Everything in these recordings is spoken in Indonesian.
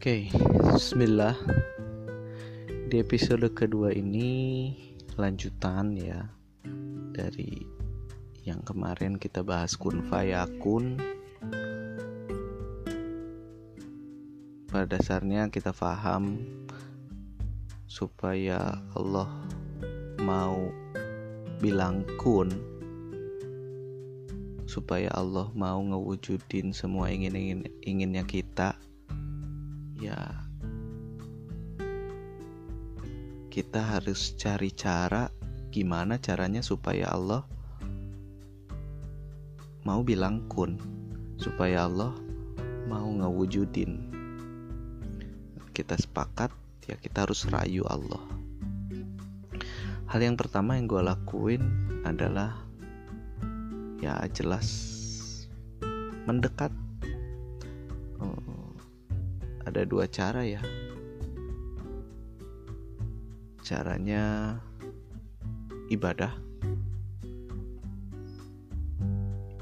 Oke, Bismillah. Di episode kedua ini lanjutan ya dari yang kemarin kita bahas kun fayakun. Pada dasarnya kita paham supaya Allah mau bilang kun supaya Allah mau ngewujudin semua ingin ingin inginnya kita ya. Kita harus cari cara gimana caranya supaya Allah mau bilang kun supaya Allah mau ngewujudin. Kita sepakat ya kita harus rayu Allah. Hal yang pertama yang gue lakuin adalah ya jelas mendekat. Oh, ada dua cara ya. Caranya ibadah.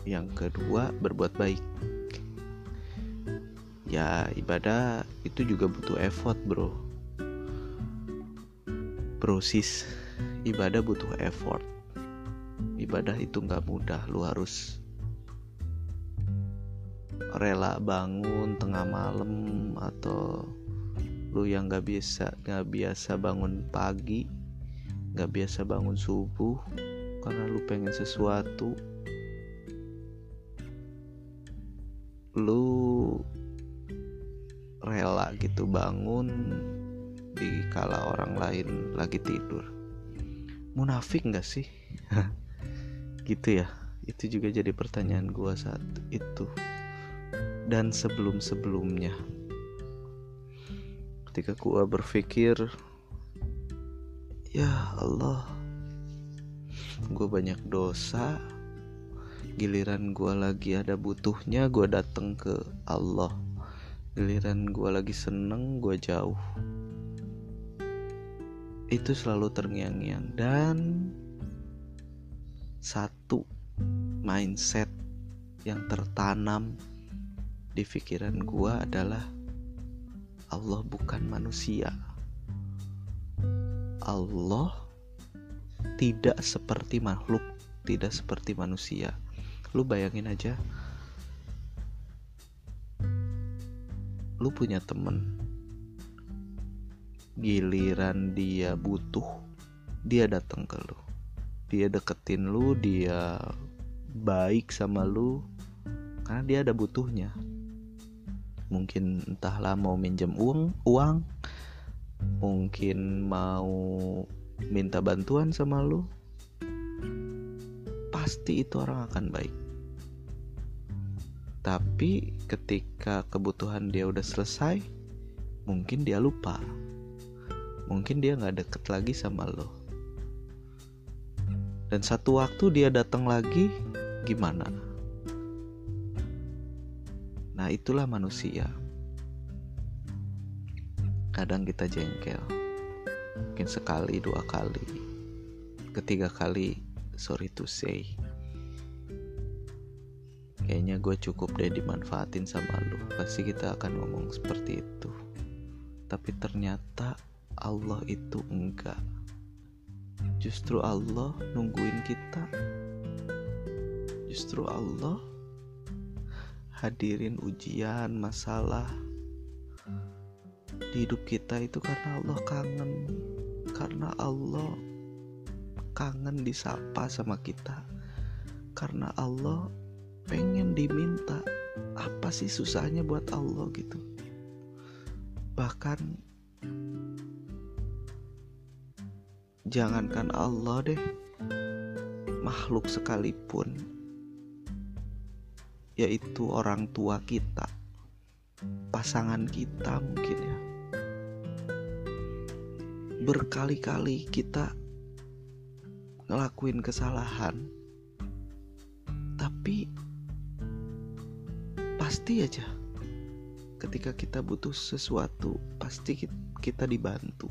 Yang kedua berbuat baik. Ya ibadah itu juga butuh effort bro. Sis ibadah butuh effort. Ibadah itu nggak mudah lu harus rela bangun tengah malam atau lu yang nggak biasa nggak biasa bangun pagi nggak biasa bangun subuh karena lu pengen sesuatu. Lu rela gitu bangun di kala orang lain lagi tidur. Munafik nggak sih? Gitu ya. Itu juga jadi pertanyaan gue saat itu dan sebelum sebelumnya ketika gue berpikir ya Allah gue banyak dosa giliran gue lagi ada butuhnya gue datang ke Allah. Giliran gue lagi seneng gue jauh. Itu selalu terngiang-ngiang dan satu mindset yang tertanam di pikiran gua adalah Allah bukan manusia. Allah tidak seperti makhluk, tidak seperti manusia. Lu bayangin aja, lu punya temen, giliran dia butuh, dia datang ke lu dia deketin lu dia baik sama lu karena dia ada butuhnya mungkin entahlah mau minjem uang uang mungkin mau minta bantuan sama lu pasti itu orang akan baik. Tapi ketika kebutuhan dia udah selesai mungkin dia lupa. Mungkin dia nggak deket lagi sama lo dan satu waktu dia datang lagi, gimana? Nah, itulah manusia. Kadang kita jengkel, mungkin sekali, dua kali, ketiga kali, sorry to say. Kayaknya gue cukup deh dimanfaatin sama lu. Pasti kita akan ngomong seperti itu. Tapi ternyata Allah itu enggak Justru Allah nungguin kita. Justru Allah hadirin ujian, masalah di hidup kita itu karena Allah kangen. Karena Allah kangen disapa sama kita. Karena Allah pengen diminta. Apa sih susahnya buat Allah gitu? Bahkan jangankan Allah deh makhluk sekalipun yaitu orang tua kita pasangan kita mungkin ya berkali-kali kita ngelakuin kesalahan tapi pasti aja ketika kita butuh sesuatu pasti kita dibantu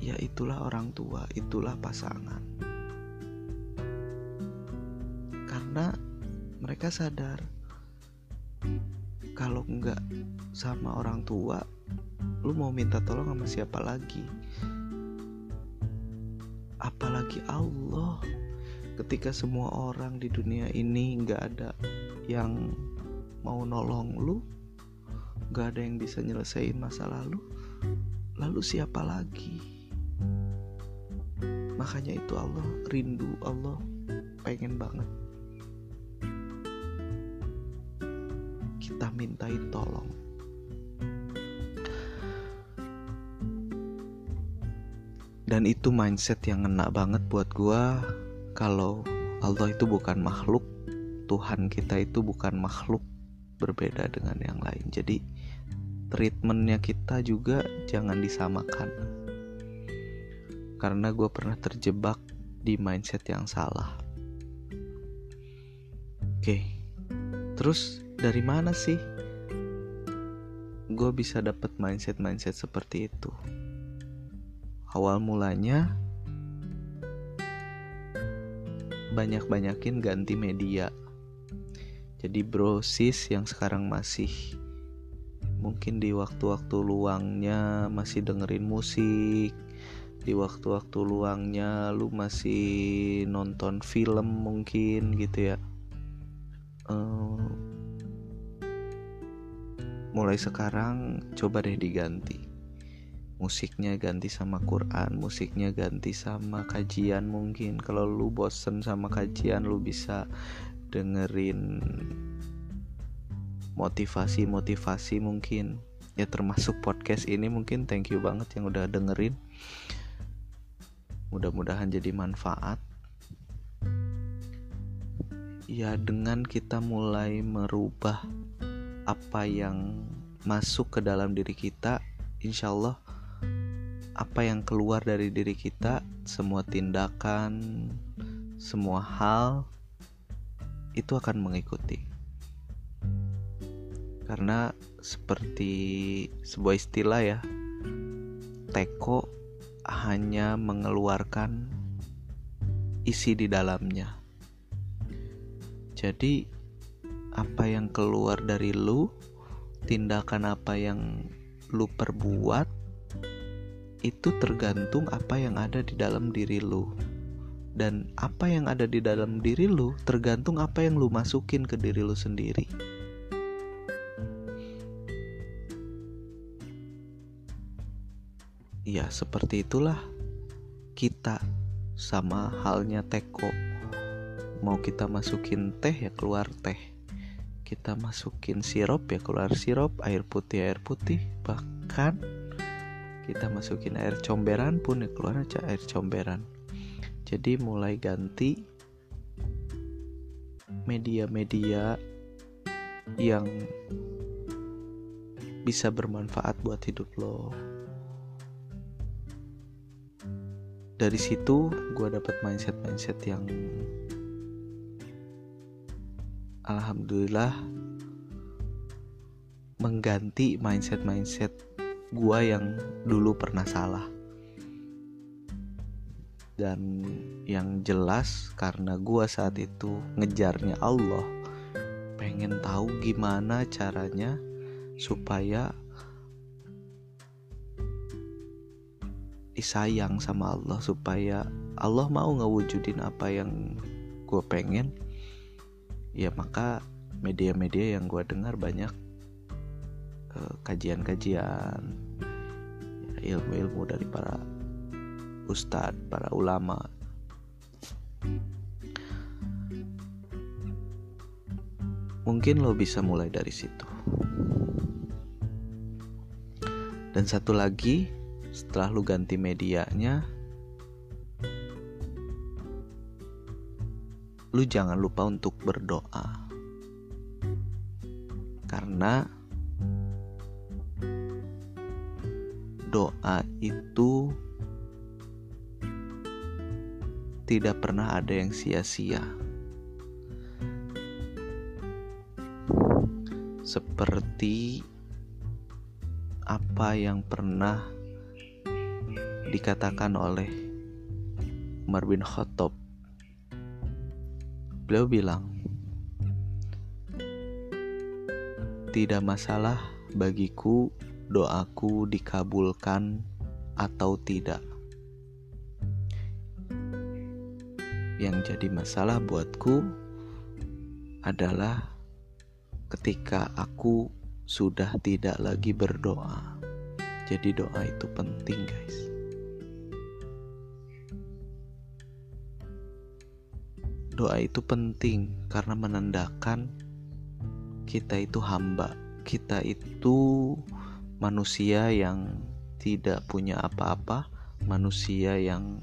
ya itulah orang tua, itulah pasangan. Mereka sadar kalau nggak sama orang tua lu mau minta tolong sama siapa lagi? Apalagi Allah. Ketika semua orang di dunia ini nggak ada yang mau nolong lu nggak ada yang bisa nyelesain masa lalu lalu siapa lagi? Makanya itu Allah rindu Allah pengen banget kita mintain tolong. Dan itu mindset yang ngena banget buat gua kalau Allah itu bukan makhluk Tuhan kita itu bukan makhluk berbeda dengan yang lain. Jadi treatmentnya kita juga jangan disamakan. Karena gue pernah terjebak di mindset yang salah. Oke terus dari mana sih gue bisa dapet mindset mindset seperti itu? Awal mulanya banyak-banyakin ganti media. Jadi bro sis yang sekarang masih mungkin di waktu-waktu luangnya masih dengerin musik di waktu-waktu luangnya lu masih nonton film mungkin gitu ya. Uh, mulai sekarang coba deh diganti. Musiknya ganti sama Quran musiknya ganti sama kajian mungkin. Kalau lu bosen sama kajian lu bisa dengerin motivasi-motivasi mungkin. Ya termasuk podcast ini mungkin. Thank you banget yang udah dengerin. Mudah-mudahan jadi manfaat. Ya dengan kita mulai merubah apa yang masuk ke dalam diri kita, insya Allah apa yang keluar dari diri kita, semua tindakan, semua hal itu akan mengikuti. Karena seperti sebuah istilah ya, teko hanya mengeluarkan isi di dalamnya. Jadi apa yang keluar dari lu, tindakan apa yang lu perbuat, itu tergantung apa yang ada di dalam diri lu. Dan apa yang ada di dalam diri lu tergantung apa yang lu masukin ke diri lu sendiri. Ya, seperti itulah kita sama halnya teko. Mau kita masukin teh ya keluar teh kita masukin sirup ya keluar sirup air putih air putih bahkan kita masukin air comberan pun ya keluar aja air comberan. Jadi mulai ganti media-media yang bisa bermanfaat buat hidup lo. Dari situ gue dapet mindset mindset yang alhamdulillah mengganti mindset-mindset gua yang dulu pernah salah. Dan yang jelas karena gua saat itu ngejarnya Allah, pengen tahu gimana caranya supaya disayang sama Allah supaya Allah mau ngewujudin apa yang gue pengen ya maka media-media yang gue dengar banyak uh, kajian-kajian ilmu-ilmu dari para ustadz, para ulama. Mungkin lo bisa mulai dari situ. Dan satu lagi, setelah lo ganti medianya, lu jangan lupa untuk berdoa. Karena doa itu tidak pernah ada yang sia-sia. Seperti apa yang pernah dikatakan oleh Umar bin Khattab Beliau bilang, tidak masalah bagiku doaku dikabulkan atau tidak. Yang jadi masalah buatku adalah ketika aku sudah tidak lagi berdoa. Jadi doa itu penting, guys. Doa itu penting karena menandakan kita itu hamba. Kita itu manusia yang tidak punya apa-apa, manusia yang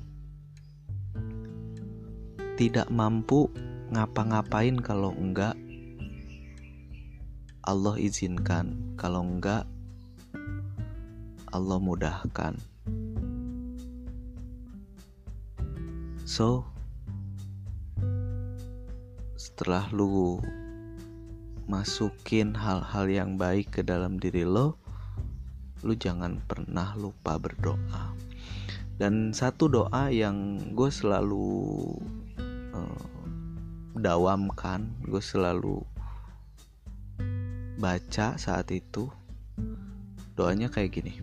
tidak mampu ngapa-ngapain kalau enggak Allah izinkan, kalau enggak Allah mudahkan. So, setelah lu masukin hal-hal yang baik ke dalam diri lo, lu jangan pernah lupa berdoa. Dan satu doa yang gue selalu uh, dawamkan, gue selalu baca saat itu, doanya kayak gini.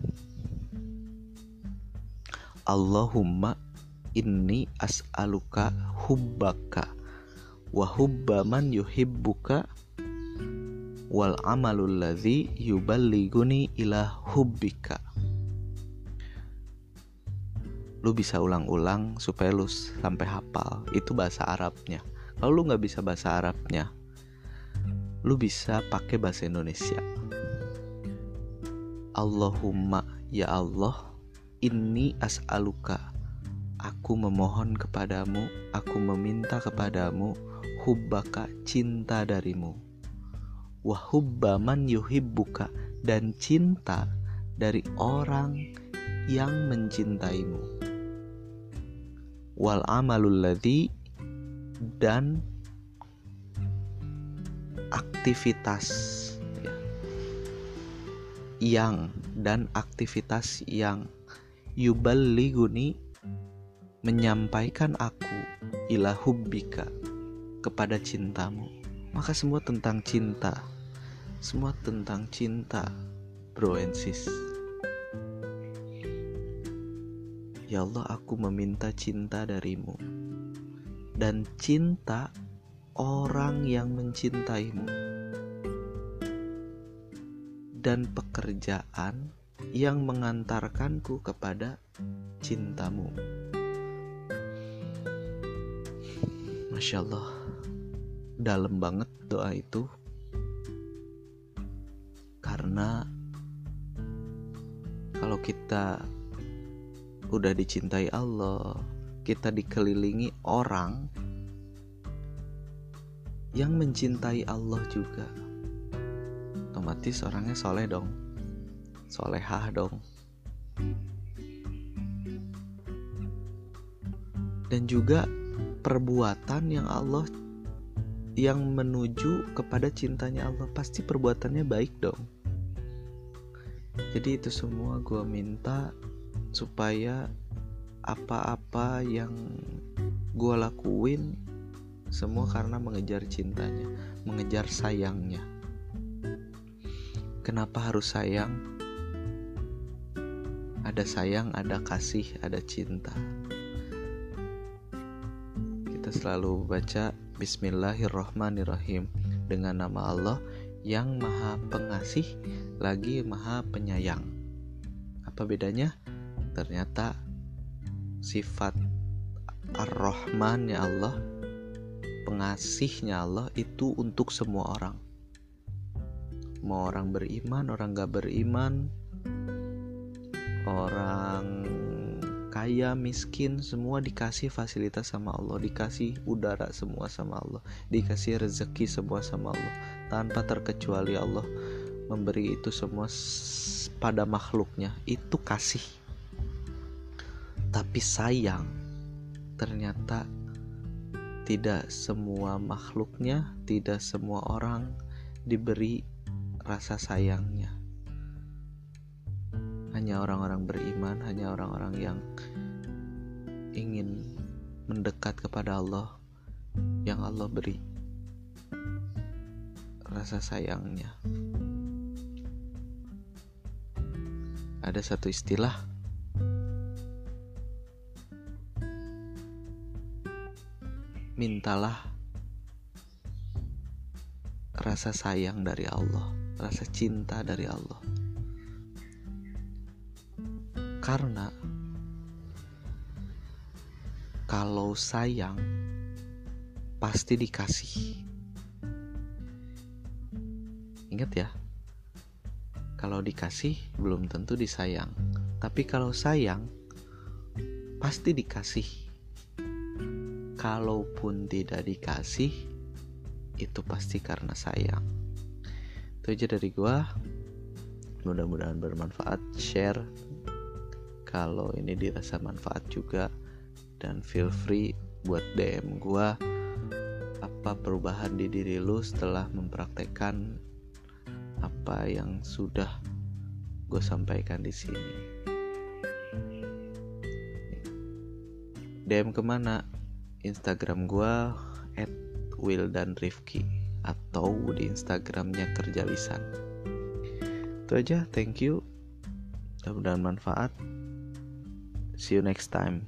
Allahumma inni as'aluka hubbaka wa hubba man yuhibbuka wal amalul ladzi yuballiguni ila hubbika. Lu bisa ulang-ulang supaya lu sampai hafal. Itu bahasa Arabnya. Kalau lu nggak bisa bahasa Arabnya lu bisa pakai bahasa Indonesia. Allahumma ya Allah ini as'aluka. Aku memohon kepadamu Aku meminta kepadamu Hubbaka cinta darimu. Wahubba man yuhibbuka Dan cinta dari orang yang mencintaimu. Wal amalul ladhi Dan aktivitas yang dan aktivitas yang yuballiguni menyampaikan aku ila hubbika kepada cintamu. Maka semua tentang cinta semua tentang cinta bro and sis. Ya Allah aku meminta cinta darimu. Dan cinta orang yang mencintaimu. Dan pekerjaan yang mengantarkanku kepada cintamu. Masya Allah, dalam banget doa itu. Karena kalau kita udah dicintai Allah, kita dikelilingi orang yang mencintai Allah juga. Otomatis orangnya soleh dong. Solehah dong. Dan juga perbuatan yang Allah yang menuju kepada cintanya Allah pasti perbuatannya baik dong jadi itu semua gue minta supaya apa-apa yang gue lakuin semua karena mengejar cintanya mengejar sayangnya Kenapa harus sayang? Ada sayang, ada kasih, ada cinta. Selalu baca Bismillahirrohmanirrohim dengan nama Allah yang Maha Pengasih lagi Maha Penyayang. Apa bedanya? Ternyata sifat Ar-Rahman ya Allah, pengasihnya Allah itu untuk semua orang mau orang beriman orang gak beriman orang kaya miskin semua dikasih fasilitas sama Allah dikasih udara semua sama Allah dikasih rezeki semua sama Allah tanpa terkecuali Allah memberi itu semua pada makhluknya itu kasih tapi sayang ternyata tidak semua makhluknya tidak semua orang diberi rasa sayangnya hanya orang-orang beriman, hanya orang-orang yang ingin mendekat kepada Allah yang Allah beri rasa sayangnya. Ada satu istilah mintalah rasa sayang dari Allah, rasa cinta dari Allah. Karena kalau sayang pasti dikasih. Ingat ya, kalau dikasih belum tentu disayang, tapi kalau sayang pasti dikasih. Kalaupun tidak dikasih, itu pasti karena sayang. Itu aja dari gua. Mudah-mudahan bermanfaat. Share kalau ini dirasa manfaat juga dan feel free buat DM gua apa perubahan di diri lu setelah mempraktekkan apa yang sudah gue sampaikan di sini. DM ke mana? Instagram gue at atau di Instagramnya kerja lisan. Itu aja, thank you. Mudah-mudahan manfaat. See you next time.